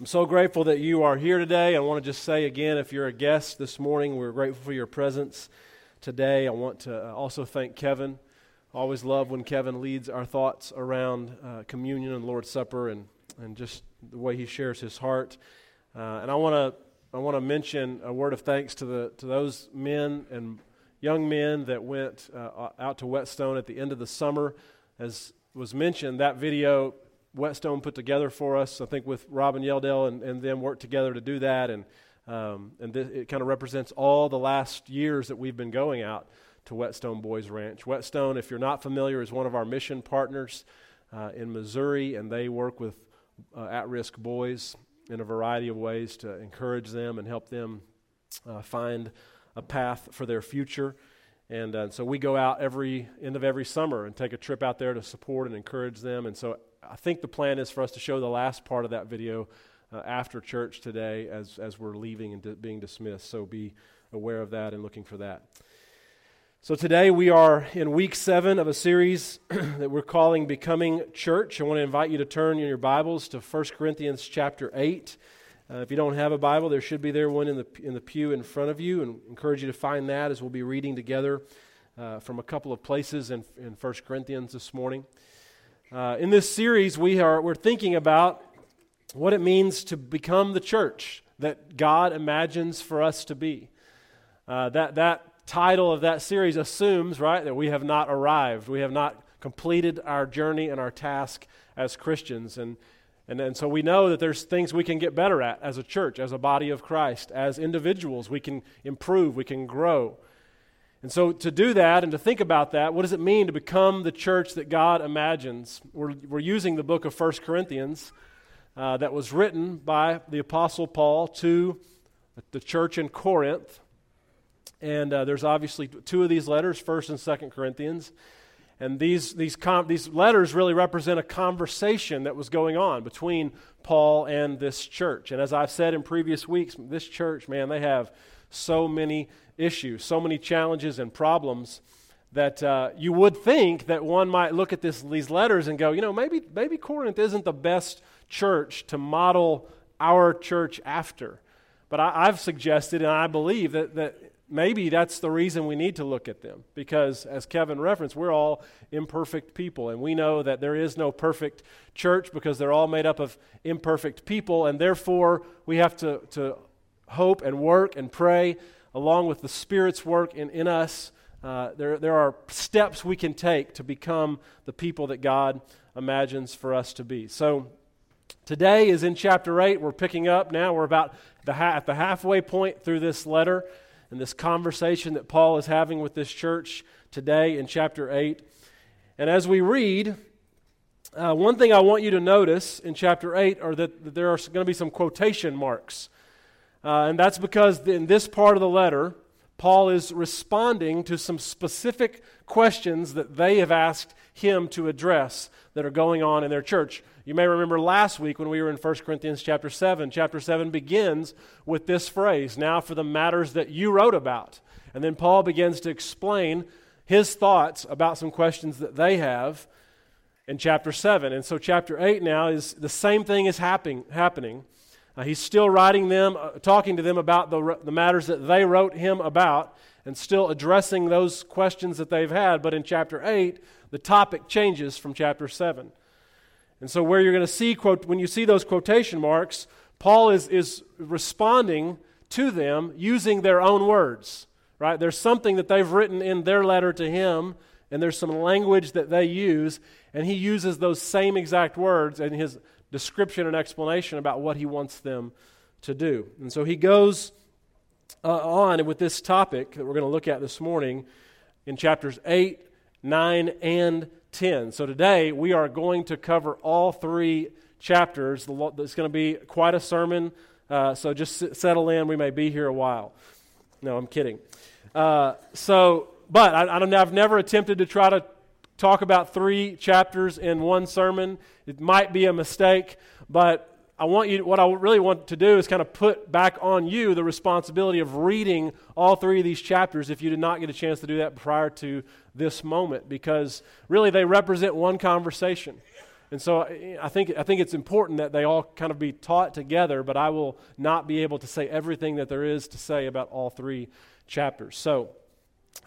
I'm so grateful that you are here today. I want to just say again, if you're a guest this morning, we're grateful for your presence today. I want to uh, also thank Kevin. Always love when Kevin leads our thoughts around uh, communion and Lord's Supper and, and just the way he shares his heart. Uh, and I want to I want to mention a word of thanks to the to those men and young men that went uh, out to Whetstone at the end of the summer. As was mentioned, that video Whetstone put together for us. I think with Robin Yeldell and, and them worked together to do that, and um, and th- it kind of represents all the last years that we've been going out to Whetstone Boys Ranch. Whetstone, if you're not familiar, is one of our mission partners uh, in Missouri, and they work with uh, at-risk boys in a variety of ways to encourage them and help them uh, find a path for their future. And uh, so we go out every end of every summer and take a trip out there to support and encourage them. And so I think the plan is for us to show the last part of that video uh, after church today as, as we're leaving and di- being dismissed. So be aware of that and looking for that. So today we are in week seven of a series that we're calling Becoming Church. I want to invite you to turn in your Bibles to 1 Corinthians chapter 8. Uh, if you don't have a Bible, there should be there one in the, in the pew in front of you, and encourage you to find that as we'll be reading together uh, from a couple of places in, in 1 Corinthians this morning. Uh, in this series, we are, we're thinking about what it means to become the church that God imagines for us to be. Uh, that, that title of that series assumes, right, that we have not arrived. We have not completed our journey and our task as Christians. And, and, and so we know that there's things we can get better at as a church, as a body of Christ, as individuals. We can improve, we can grow. And so, to do that and to think about that, what does it mean to become the church that God imagines? We're, we're using the book of 1 Corinthians uh, that was written by the Apostle Paul to the church in Corinth. And uh, there's obviously two of these letters, 1st and 2nd Corinthians. And these, these, com- these letters really represent a conversation that was going on between Paul and this church. And as I've said in previous weeks, this church, man, they have so many issues, so many challenges and problems that uh, you would think that one might look at this, these letters and go, you know, maybe, maybe Corinth isn't the best church to model our church after. But I, have suggested, and I believe that, that maybe that's the reason we need to look at them. Because, as Kevin referenced, we're all imperfect people. And we know that there is no perfect church because they're all made up of imperfect people. And therefore, we have to, to hope and work and pray along with the Spirit's work in, in us. Uh, there, there are steps we can take to become the people that God imagines for us to be. So, today is in chapter 8. We're picking up now. We're about the ha- at the halfway point through this letter and this conversation that Paul is having with this church today in chapter 8. And as we read, uh, one thing I want you to notice in chapter 8 are that, that there are going to be some quotation marks. Uh, and that's because in this part of the letter, Paul is responding to some specific questions that they have asked him to address that are going on in their church. You may remember last week when we were in 1 Corinthians chapter 7. Chapter 7 begins with this phrase, now for the matters that you wrote about. And then Paul begins to explain his thoughts about some questions that they have in chapter 7. And so chapter 8 now is the same thing is happening happening uh, he's still writing them, uh, talking to them about the, the matters that they wrote him about, and still addressing those questions that they've had. But in chapter 8, the topic changes from chapter 7. And so, where you're going to see, quote, when you see those quotation marks, Paul is, is responding to them using their own words, right? There's something that they've written in their letter to him, and there's some language that they use, and he uses those same exact words in his description and explanation about what he wants them to do. And so he goes uh, on with this topic that we're going to look at this morning in chapters 8, 9, and 10. So today we are going to cover all three chapters. It's going to be quite a sermon, uh, so just settle in. We may be here a while. No, I'm kidding. Uh, so, but I, I've never attempted to try to talk about three chapters in one sermon. It might be a mistake, but I want you, what I really want to do is kind of put back on you the responsibility of reading all three of these chapters if you did not get a chance to do that prior to this moment, because really they represent one conversation. And so I think, I think it's important that they all kind of be taught together, but I will not be able to say everything that there is to say about all three chapters. So,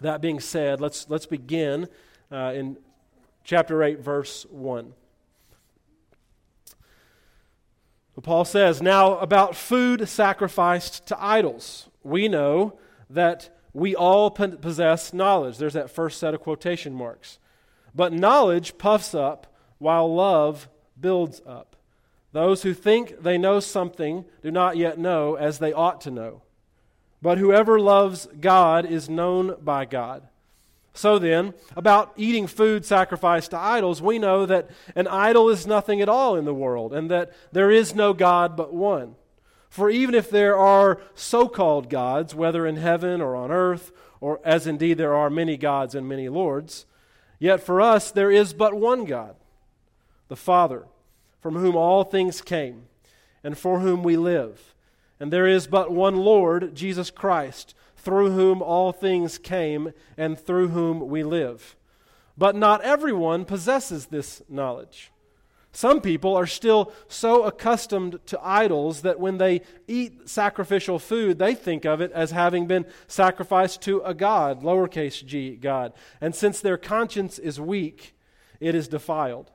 that being said, let's, let's begin uh, in chapter 8, verse 1. Paul says, Now about food sacrificed to idols, we know that we all possess knowledge. There's that first set of quotation marks. But knowledge puffs up while love builds up. Those who think they know something do not yet know as they ought to know. But whoever loves God is known by God. So then, about eating food sacrificed to idols, we know that an idol is nothing at all in the world and that there is no God but one. For even if there are so called gods, whether in heaven or on earth, or as indeed there are many gods and many lords, yet for us there is but one God the Father, from whom all things came, and for whom we live. And there is but one Lord, Jesus Christ, through whom all things came, and through whom we live. But not everyone possesses this knowledge. Some people are still so accustomed to idols that when they eat sacrificial food, they think of it as having been sacrificed to a god, lowercase g, God. And since their conscience is weak, it is defiled.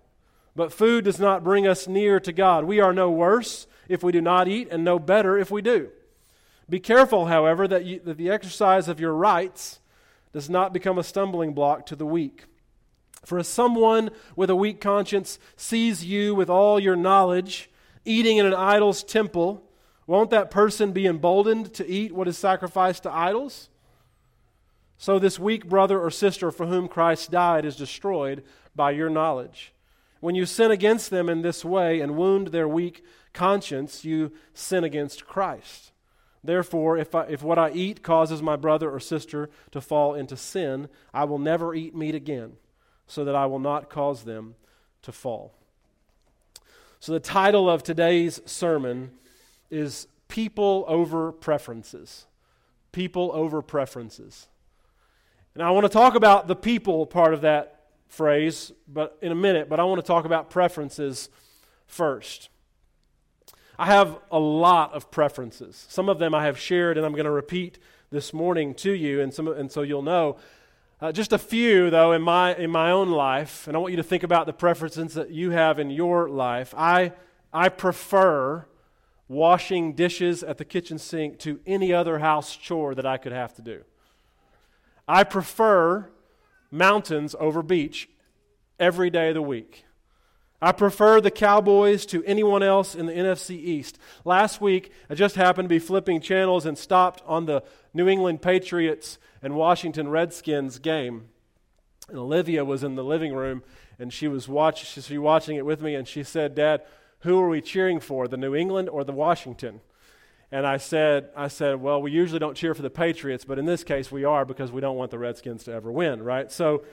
But food does not bring us near to God. We are no worse if we do not eat, and no better if we do. Be careful, however, that, you, that the exercise of your rights does not become a stumbling block to the weak. For if someone with a weak conscience sees you with all your knowledge eating in an idol's temple, won't that person be emboldened to eat what is sacrificed to idols? So, this weak brother or sister for whom Christ died is destroyed by your knowledge. When you sin against them in this way and wound their weak conscience, you sin against Christ. Therefore, if, I, if what I eat causes my brother or sister to fall into sin, I will never eat meat again, so that I will not cause them to fall. So, the title of today's sermon is People Over Preferences. People Over Preferences. And I want to talk about the people part of that phrase but in a minute, but I want to talk about preferences first. I have a lot of preferences. Some of them I have shared, and I'm going to repeat this morning to you, and, some, and so you'll know. Uh, just a few, though, in my, in my own life, and I want you to think about the preferences that you have in your life. I, I prefer washing dishes at the kitchen sink to any other house chore that I could have to do. I prefer mountains over beach every day of the week. I prefer the Cowboys to anyone else in the NFC East. Last week, I just happened to be flipping channels and stopped on the New England Patriots and Washington Redskins game. And Olivia was in the living room and she was watch, she watching it with me and she said, Dad, who are we cheering for, the New England or the Washington? And I said, I said, well, we usually don't cheer for the Patriots, but in this case we are because we don't want the Redskins to ever win, right? So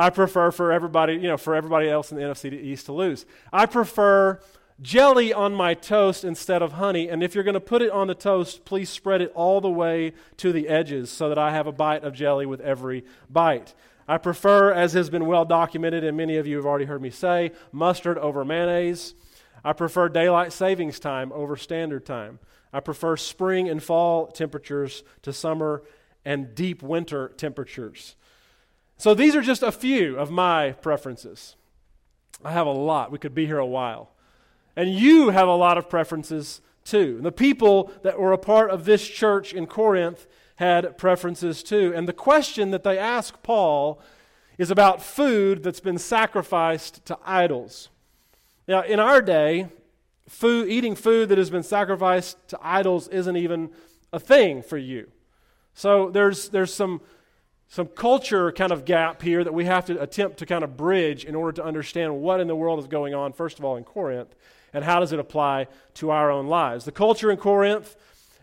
I prefer for everybody, you know, for everybody else in the NFC East to lose. I prefer jelly on my toast instead of honey, and if you're going to put it on the toast, please spread it all the way to the edges so that I have a bite of jelly with every bite. I prefer, as has been well documented, and many of you have already heard me say, mustard over mayonnaise. I prefer daylight savings time over standard time. I prefer spring and fall temperatures to summer and deep winter temperatures. So these are just a few of my preferences. I have a lot. We could be here a while. And you have a lot of preferences too. And the people that were a part of this church in Corinth had preferences too. And the question that they ask Paul is about food that's been sacrificed to idols. Now, in our day, food, eating food that has been sacrificed to idols isn't even a thing for you. So there's, there's some, some culture kind of gap here that we have to attempt to kind of bridge in order to understand what in the world is going on, first of all, in Corinth, and how does it apply to our own lives. The culture in Corinth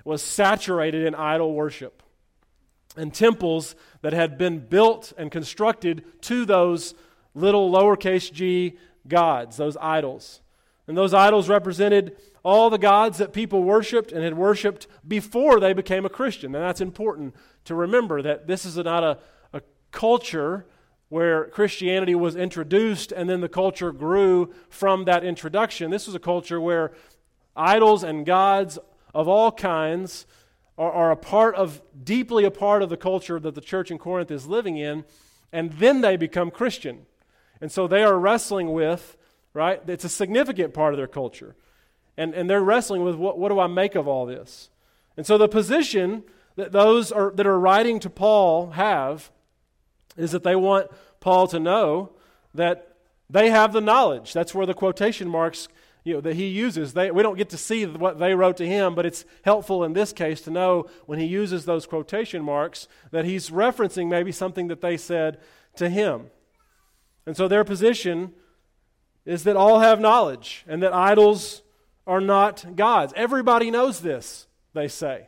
was saturated in idol worship and temples that had been built and constructed to those little lowercase g gods, those idols. And those idols represented all the gods that people worshiped and had worshiped before they became a Christian. And that's important to remember that this is not a, a culture where Christianity was introduced and then the culture grew from that introduction. This was a culture where idols and gods of all kinds are, are, a part of, deeply a part of the culture that the church in Corinth is living in, and then they become Christian. And so they are wrestling with, right? It's a significant part of their culture. And, and they're wrestling with what, what do I make of all this? And so the position that those are, that are writing to Paul have is that they want Paul to know that they have the knowledge. That's where the quotation marks you know, that he uses. They, we don't get to see what they wrote to him, but it's helpful in this case to know when he uses those quotation marks that he's referencing maybe something that they said to him. And so their position is that all have knowledge and that idols are not gods. Everybody knows this, they say.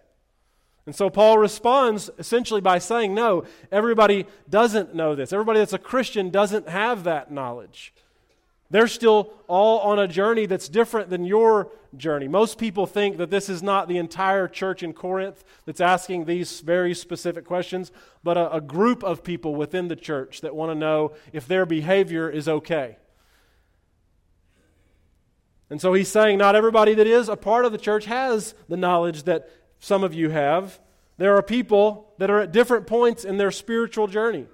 And so Paul responds essentially by saying, No, everybody doesn't know this. Everybody that's a Christian doesn't have that knowledge. They're still all on a journey that's different than your journey. Most people think that this is not the entire church in Corinth that's asking these very specific questions, but a, a group of people within the church that want to know if their behavior is okay. And so he's saying not everybody that is a part of the church has the knowledge that some of you have. There are people that are at different points in their spiritual journey.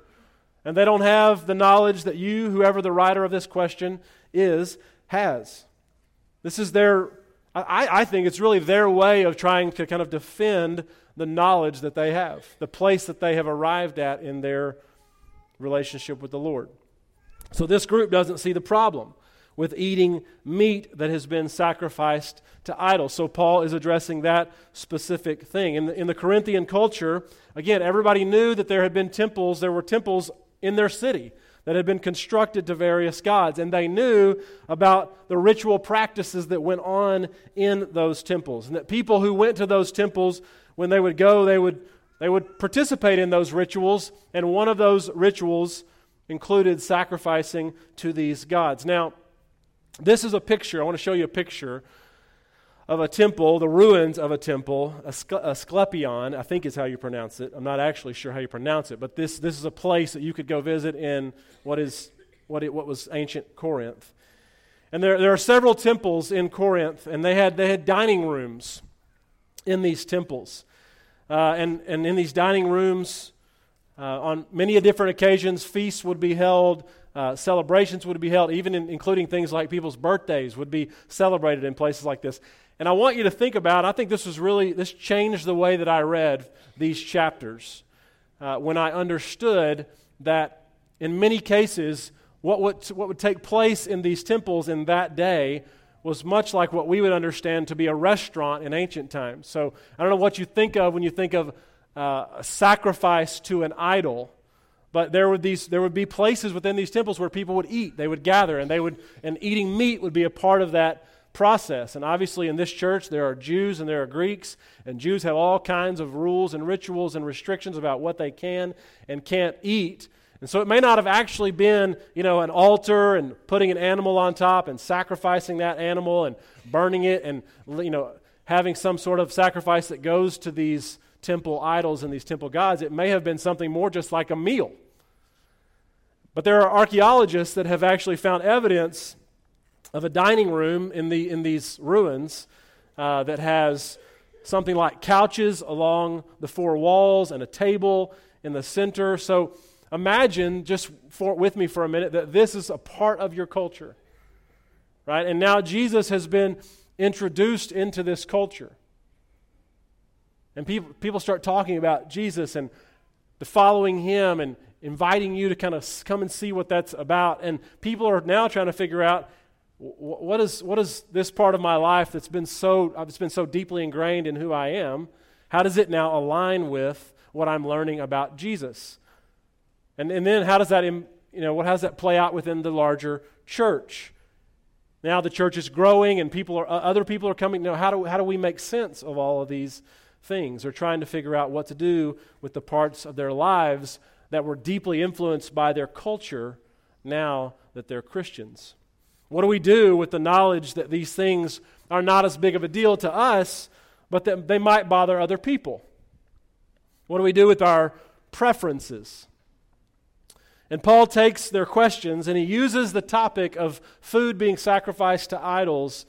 And they don't have the knowledge that you, whoever the writer of this question is, has. This is their, I, I think it's really their way of trying to kind of defend the knowledge that they have, the place that they have arrived at in their relationship with the Lord. So this group doesn't see the problem with eating meat that has been sacrificed to idols. So Paul is addressing that specific thing. In the, in the Corinthian culture, again, everybody knew that there had been temples, there were temples in their city that had been constructed to various gods. And they knew about the ritual practices that went on in those temples. And that people who went to those temples, when they would go, they would, they would participate in those rituals. And one of those rituals included sacrificing to these gods. Now, this is a picture. I want to show you a picture of a temple, the ruins of a temple, Asclepion, I think is how you pronounce it. I'm not actually sure how you pronounce it, but this, this is a place that you could go visit in what, is, what, it, what was ancient Corinth. And there, there are several temples in Corinth, and they had, they had dining rooms in these temples. Uh, and, and in these dining rooms, uh, on many different occasions, feasts would be held, uh, celebrations would be held, even in, including things like people's birthdays would be celebrated in places like this. And I want you to think about, I think this was really, this changed the way that I read these chapters uh, when I understood that in many cases, what would, what would take place in these temples in that day was much like what we would understand to be a restaurant in ancient times. So I don't know what you think of when you think of uh, a sacrifice to an idol. But there would, these, there would be places within these temples where people would eat. They would gather, and, they would, and eating meat would be a part of that process. And obviously, in this church, there are Jews and there are Greeks, and Jews have all kinds of rules and rituals and restrictions about what they can and can't eat. And so it may not have actually been, you know, an altar and putting an animal on top and sacrificing that animal and burning it and, you know, having some sort of sacrifice that goes to these temple idols and these temple gods. It may have been something more just like a meal. But there are archaeologists that have actually found evidence of a dining room in, the, in these ruins uh, that has something like couches along the four walls and a table in the center. So imagine, just for, with me for a minute, that this is a part of your culture. Right? And now Jesus has been introduced into this culture. And people, people start talking about Jesus and the following him and inviting you to kind of come and see what that's about. And people are now trying to figure out what is, what is this part of my life that's been so, it's been so deeply ingrained in who I am? How does it now align with what I'm learning about Jesus? And, and then how does that, you know, what, how does that play out within the larger church? Now the church is growing and people are, uh, other people are coming. Now, how do, how do we make sense of all of these things? They're trying to figure out what to do with the parts of their lives that were deeply influenced by their culture now that they're Christians. What do we do with the knowledge that these things are not as big of a deal to us, but that they might bother other people? What do we do with our preferences? And Paul takes their questions and he uses the topic of food being sacrificed to idols,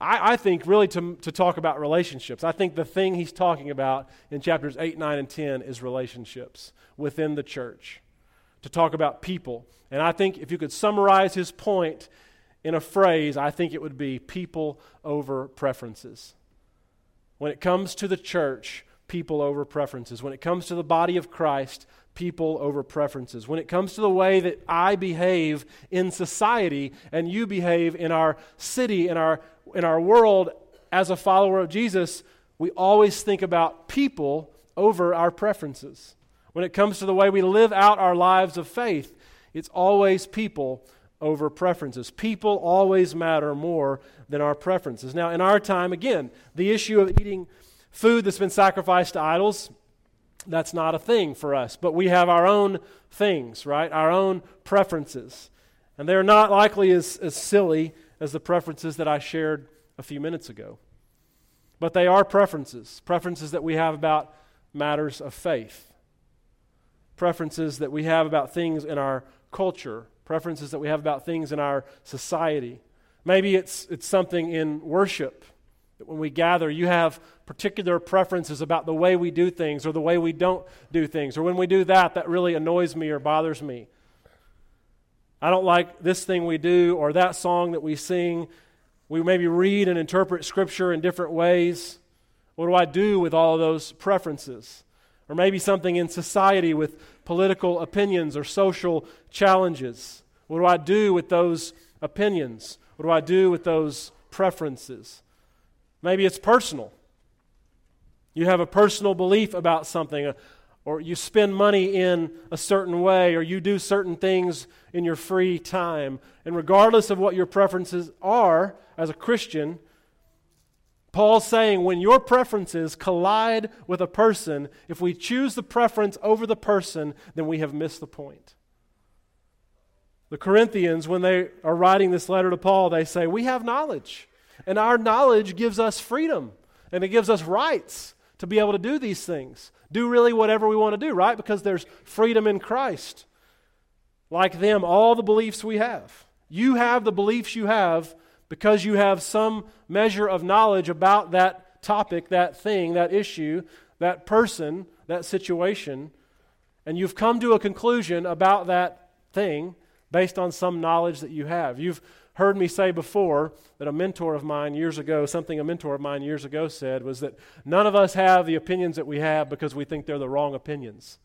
I, I, think, really to, to talk about relationships. I think the thing he's talking about in chapters 8, 9, and 10 is relationships within the church, to talk about people. And I think if you could summarize his point in a phrase, I think it would be people over preferences. When it comes to the church, people over preferences. When it comes to the body of Christ, people over preferences. When it comes to the way that I behave in society and you behave in our city, in our, in our world as a follower of Jesus, we always think about people over our preferences. When it comes to the way we live out our lives of faith, it's always people over preferences. People always matter more than our preferences. Now, in our time, again, the issue of eating food that's been sacrificed to idols that's not a thing for us. But we have our own things, right? Our own preferences. And they're not likely as, as silly as the preferences that I shared a few minutes ago. But they are preferences, preferences that we have about matters of faith, preferences that we have about things in our culture, preferences that we have about things in our society. Maybe it's, it's something in worship that when we gather, you have particular preferences about the way we do things or the way we don't do things. Or when we do that, that really annoys me or bothers me. I don't like this thing we do or that song that we sing. We maybe read and interpret Scripture in different ways. What do I do with all of those preferences? Or maybe something in society with political opinions or social challenges. What do I do with those opinions? What do I do with those preferences? Maybe it's personal. You have a personal belief about something, uh, or you spend money in a certain way, or you do certain things in your free time. And regardless of what your preferences are as a Christian, Paul's saying when your preferences collide with a person, if we choose the preference over the person, then we have missed the point. The Corinthians, when they are writing this letter to Paul, they say, We have knowledge. And our knowledge gives us freedom and it gives us rights to be able to do these things. Do really whatever we want to do, right? Because there's freedom in Christ. Like them, all the beliefs we have. You have the beliefs you have because you have some measure of knowledge about that topic, that thing, that issue, that person, that situation, and you've come to a conclusion about that thing based on some knowledge that you have. You've heard me say before that a mentor of mine years ago, something a mentor of mine years ago said was that none of us have the opinions that we have because we think they're the wrong opinions,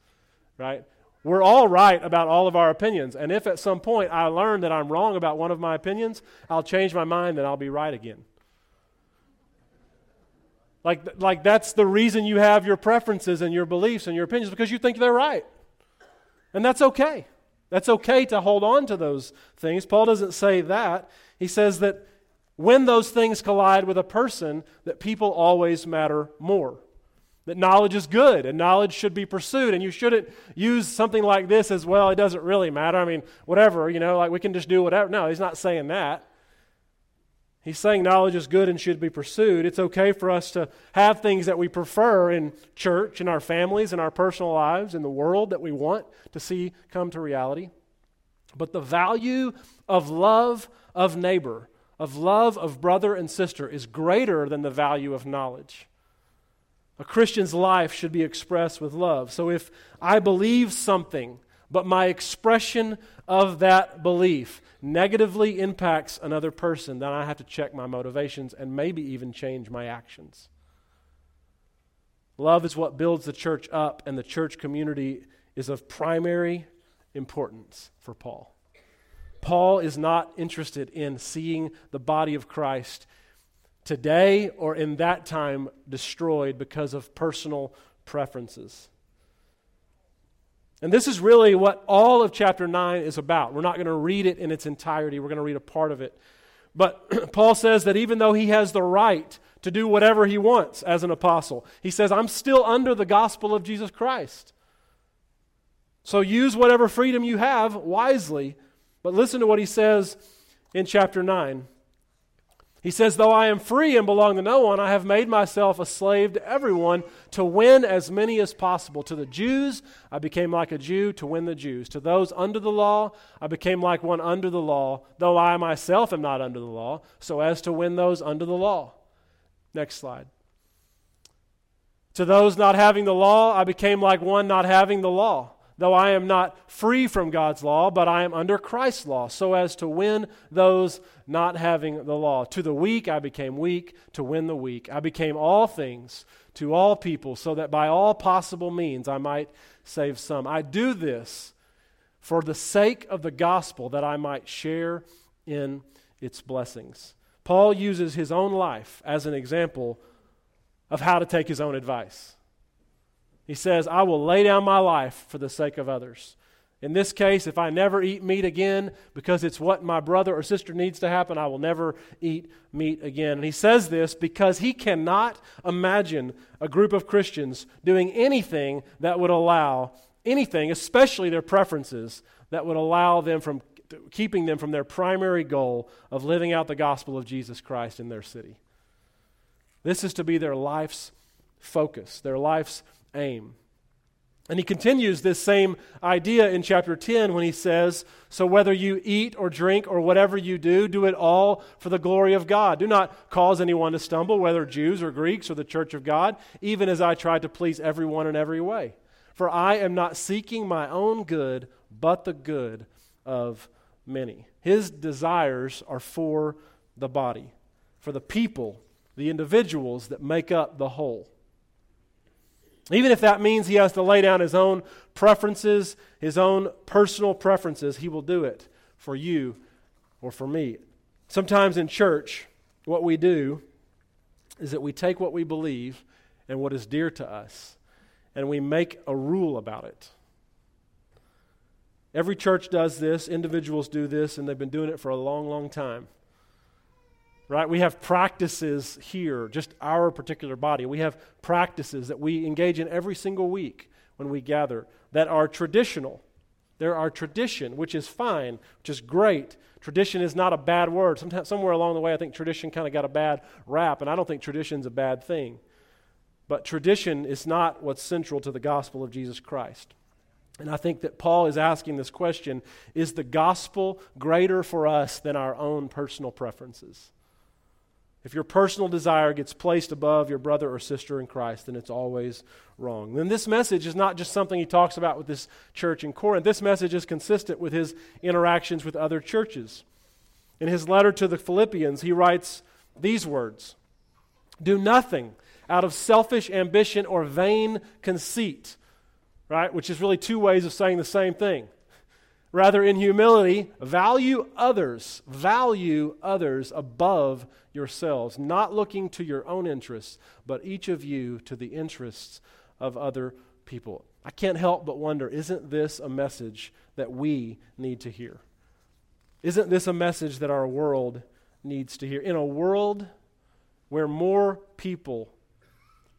right? We're all right about all of our opinions. And if at some point I learn that I'm wrong about one of my opinions, I'll change my mind and I'll be right again. Like, like that's the reason you have your preferences and your beliefs and your opinions because you think they're right. And that's okay. That's okay to hold on to those things. Paul doesn't say that. He says that when those things collide with a person, that people always matter more. That knowledge is good and knowledge should be pursued. And you shouldn't use something like this as well, it doesn't really matter. I mean, whatever, you know, like we can just do whatever. No, he's not saying that. He's saying knowledge is good and should be pursued. It's okay for us to have things that we prefer in church, in our families, in our personal lives, in the world that we want to see come to reality. But the value of love of neighbor, of love of brother and sister, is greater than the value of knowledge. A Christian's life should be expressed with love. So if I believe something, but my expression of that belief negatively impacts another person, then I have to check my motivations and maybe even change my actions. Love is what builds the church up, and the church community is of primary importance for Paul. Paul is not interested in seeing the body of Christ today or in that time destroyed because of personal preferences. And this is really what all of chapter 9 is about. We're not going to read it in its entirety, we're going to read a part of it. But Paul says that even though he has the right to do whatever he wants as an apostle, he says, I'm still under the gospel of Jesus Christ. So use whatever freedom you have wisely. But listen to what he says in chapter 9. He says, Though I am free and belong to no one, I have made myself a slave to everyone to win as many as possible. To the Jews, I became like a Jew to win the Jews. To those under the law, I became like one under the law, though I myself am not under the law, so as to win those under the law. Next slide. To those not having the law, I became like one not having the law though I am not free from God's law, but I am under Christ's law, so as to win those not having the law. To the weak I became weak to win the weak. I became all things to all people, so that by all possible means I might save some. I do this for the sake of the gospel, that I might share in its blessings. Paul uses his own life as an example of how to take his own advice. He says, I will lay down my life for the sake of others. In this case, if I never eat meat again because it's what my brother or sister needs to happen, I will never eat meat again. And he says this because he cannot imagine a group of Christians doing anything that would allow anything, especially their preferences, that would allow them from keeping them from their primary goal of living out the gospel of Jesus Christ in their city. This is to be their life's focus, their life's aim. And he continues this same idea in chapter 10 when he says, So whether you eat or drink or whatever you do, do it all for the glory of God. Do not cause anyone to stumble, whether Jews or Greeks or the church of God, even as I try to please everyone in every way. For I am not seeking my own good, but the good of many. His desires are for the body, for the people, the individuals that make up the whole. Even if that means he has to lay down his own preferences, his own personal preferences, he will do it for you or for me. Sometimes in church, what we do is that we take what we believe and what is dear to us and we make a rule about it. Every church does this, individuals do this, and they've been doing it for a long, long time right? We have practices here, just our particular body. We have practices that we engage in every single week when we gather that are traditional. There are tradition, which is fine, which is great. Tradition is not a bad word. Sometimes, somewhere along the way, I think tradition kind of got a bad rap, and I don't think tradition's a bad thing. But tradition is not what's central to the gospel of Jesus Christ. And I think that Paul is asking this question Is the gospel greater for us than our own personal preferences? If your personal desire gets placed above your brother or sister in Christ, then it's always wrong. Then this message is not just something he talks about with this church in Corinth. This message is consistent with his interactions with other churches. In his letter to the Philippians, he writes these words Do nothing out of selfish ambition or vain conceit, right? Which is really two ways of saying the same thing. Rather, in humility, value others, value others above yourselves, not looking to your own interests, but each of you to the interests of other people. I can't help but wonder isn't this a message that we need to hear? Isn't this a message that our world needs to hear? In a world where more people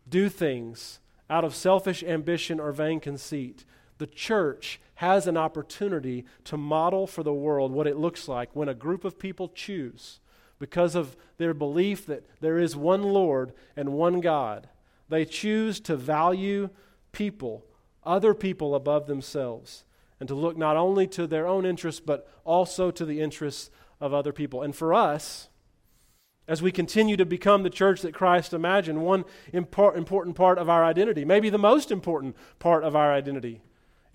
do things out of selfish ambition or vain conceit, the church has an opportunity to model for the world what it looks like when a group of people choose, because of their belief that there is one Lord and one God, they choose to value people, other people above themselves, and to look not only to their own interests, but also to the interests of other people. And for us, as we continue to become the church that Christ imagined, one important part of our identity, maybe the most important part of our identity,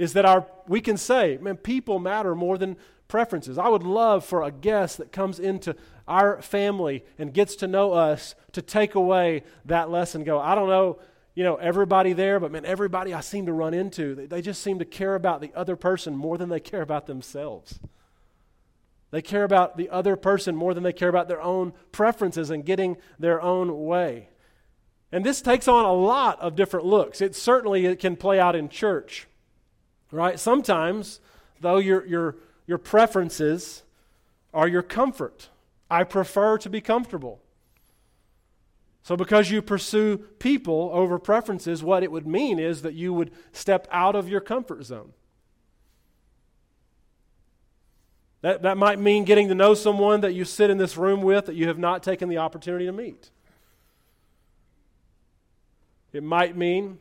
is that our we can say, man, people matter more than preferences. I would love for a guest that comes into our family and gets to know us to take away that lesson. Go, I don't know, you know, everybody there, but man, everybody I seem to run into, they, they just seem to care about the other person more than they care about themselves. They care about the other person more than they care about their own preferences and getting their own way. And this takes on a lot of different looks. It certainly it can play out in church. Right? Sometimes, though, your, your, your preferences are your comfort. I prefer to be comfortable. So, because you pursue people over preferences, what it would mean is that you would step out of your comfort zone. That, that might mean getting to know someone that you sit in this room with that you have not taken the opportunity to meet. It might mean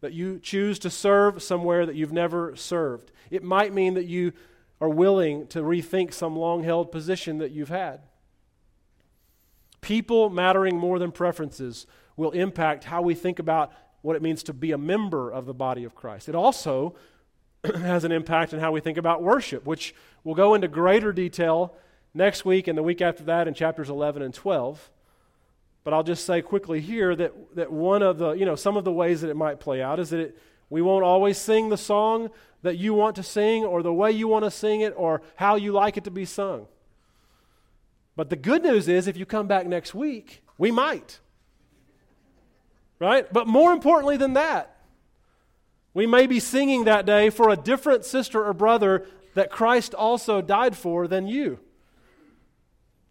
that you choose to serve somewhere that you've never served. It might mean that you are willing to rethink some long held position that you've had. People mattering more than preferences will impact how we think about what it means to be a member of the body of Christ. It also has an impact on how we think about worship, which we'll go into greater detail next week and the week after that in chapters 11 and 12. But I'll just say quickly here that, that one of the, you know, some of the ways that it might play out is that it, we won't always sing the song that you want to sing or the way you want to sing it or how you like it to be sung. But the good news is if you come back next week, we might. Right? But more importantly than that, we may be singing that day for a different sister or brother that Christ also died for than you.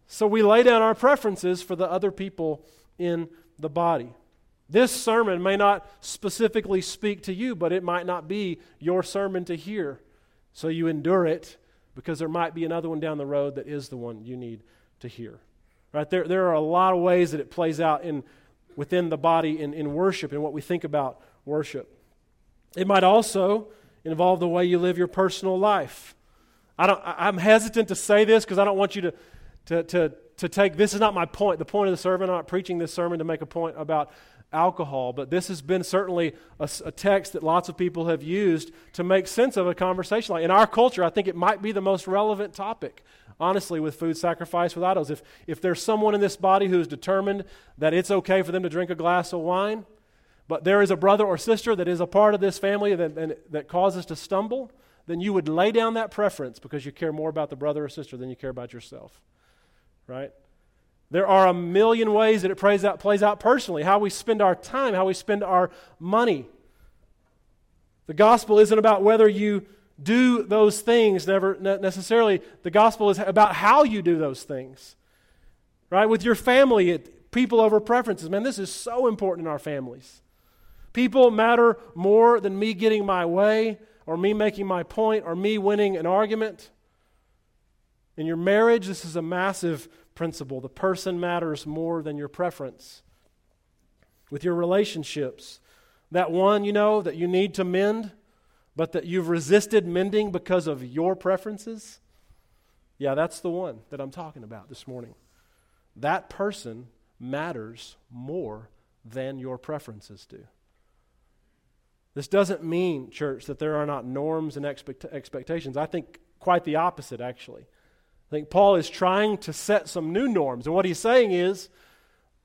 So we lay down our preferences for the other people in the body. This sermon may not specifically speak to you, but it might not be your sermon to hear. So you endure it because there might be another one down the road that is the one you need to hear. Right? There, there are a lot of ways that it plays out in, within the body in, in worship and what we think about worship. It might also involve the way you live your personal life. I don't, I'm hesitant to say this because I don't want you to, to, to, to take this is not my point. The point of the sermon, I'm not preaching this sermon to make a point about alcohol, but this has been certainly a, a, text that lots of people have used to make sense of a conversation. Like in our culture, I think it might be the most relevant topic, honestly, with food sacrifice with idols. If, if there's someone in this body who's determined that it's okay for them to drink a glass of wine, but there is a brother or sister that is a part of this family that, that causes to stumble, then you would lay down that preference because you care more about the brother or sister than you care about yourself. Right? There are a million ways that it plays out, plays out personally, how we spend our time, how we spend our money. The gospel isn't about whether you do those things, never necessarily. The gospel is about how you do those things. Right? With your family, it, people over preferences. Man, this is so important in our families. People matter more than me getting my way or me making my point or me winning an argument. In your marriage, this is a massive principle. The person matters more than your preference. With your relationships, that one, you know, that you need to mend, but that you've resisted mending because of your preferences, yeah, that's the one that I'm talking about this morning. That person matters more than your preferences do. This doesn't mean, church, that there are not norms and expect- expectations. I think quite the opposite, actually. I think Paul is trying to set some new norms. And what he's saying is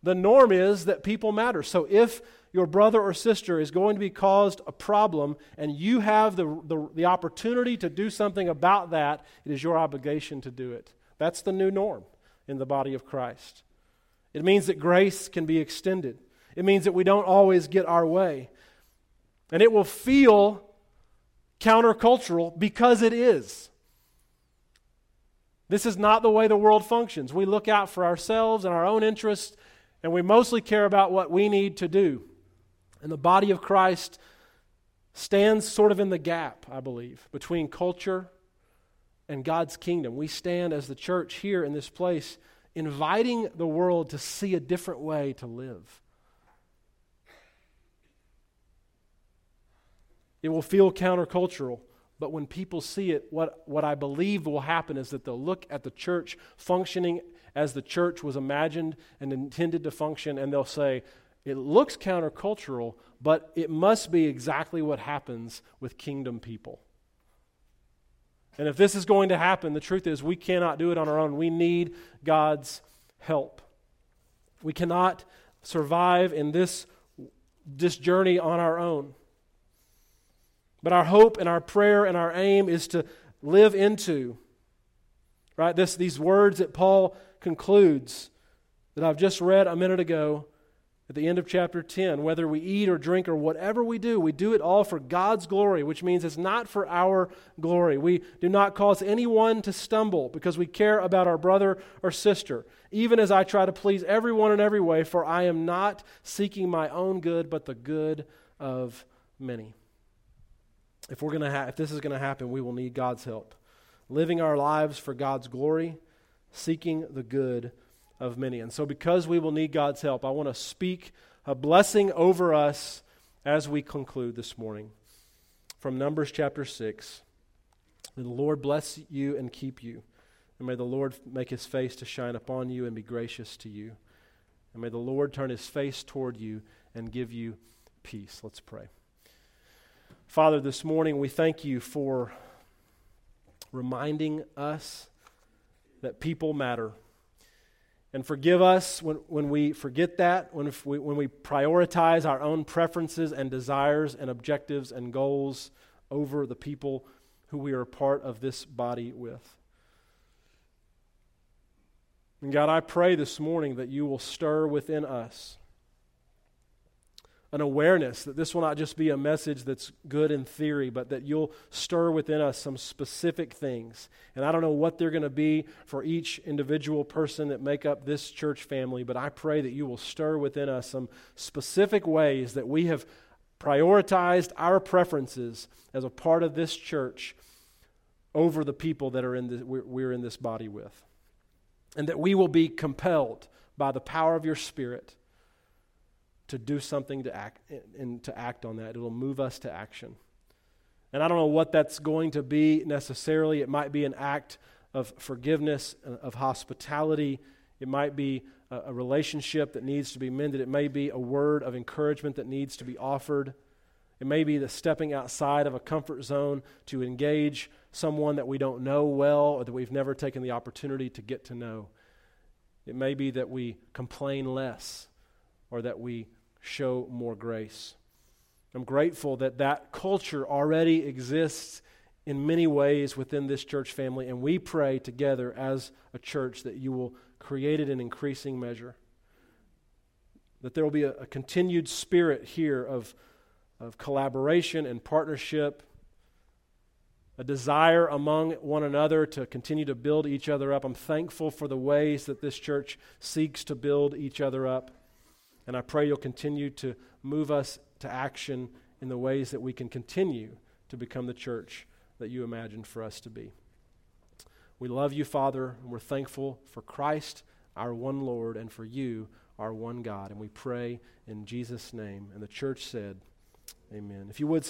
the norm is that people matter. So if your brother or sister is going to be caused a problem and you have the, the, the, opportunity to do something about that, it is your obligation to do it. That's the new norm in the body of Christ. It means that grace can be extended, it means that we don't always get our way. And it will feel countercultural because it is. This is not the way the world functions. We look out for ourselves and our own interests, and we mostly care about what we need to do. And the body of Christ stands sort of in the gap, I believe, between culture and God's kingdom. We stand as the church here in this place, inviting the world to see a different way to live. It will feel countercultural. But when people see it, what, what I believe will happen is that they'll look at the church functioning as the church was imagined and intended to function, and they'll say, it looks countercultural, but it must be exactly what happens with kingdom people. And if this is going to happen, the truth is we cannot do it on our own. We need God's help. We cannot survive in this, this journey on our own. But our hope and our prayer and our aim is to live into, right, this, these words that Paul concludes that I've just read a minute ago at the end of chapter 10. Whether we eat or drink or whatever we do, we do it all for God's glory, which means it's not for our glory. We do not cause anyone to stumble because we care about our brother or sister, even as I try to please everyone in every way, for I am not seeking my own good, but the good of many if we're to ha- if this is going to happen, we will need God's help. living our lives for God's glory, seeking the good of many. And so, because we will need God's help, I want to speak a blessing over us as we conclude this morning from Numbers chapter 6. May the Lord bless you and keep you. And may the Lord make his face to shine upon you and be gracious to you. And may the Lord turn his face toward you and give you peace. Let's pray. Father, this morning we thank you for reminding us that people matter. And forgive us when, when we forget that, when we, when we prioritize our own preferences and desires and objectives and goals over the people who we are a part of this body with. And God, I pray this morning that you will stir within us an awareness that this will not just be a message that's good in theory, but that you'll stir within us some specific things. And I don't know what they're going to be for each individual person that make up this church family, but I pray that you will stir within us some specific ways that we have prioritized our preferences as a part of this church over the people that are in the, we're, we're in this body with. And that we will be compelled by the power of your Spirit to do something to act and to act on that. It'll move us to action. And I don't know what that's going to be necessarily. It might be an act of forgiveness, uh, of hospitality. It might be a, a relationship that needs to be mended. It may be a word of encouragement that needs to be offered. It may be the stepping outside of a comfort zone to engage someone that we don't know well or that we've never taken the opportunity to get to know. It may be that we complain less or that we show more grace. I'm grateful that that culture already exists in many ways within this church family, and we pray together as a church that you will create it in increasing measure. That there will be a, a continued spirit here of, of collaboration and partnership, a desire among one another to continue to build each other up. I'm thankful for the ways that this church seeks to build each other up. And I pray you'll continue to move us to action in the ways that we can continue to become the church that you imagined for us to be. We love you, Father, and we're thankful for Christ, our one Lord, and for you, our one God. And we pray in Jesus' name. And the church said, Amen. If you would.